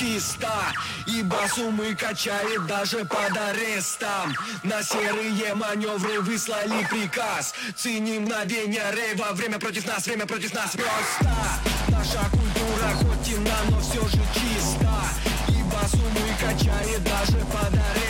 чисто. Ибо сумы качает даже под арестом. На серые маневры выслали приказ. Ценим мгновение рейва. Время против нас, время против нас. Просто наша культура хоть темна, но все же чиста Ибо сумы качает даже под арестом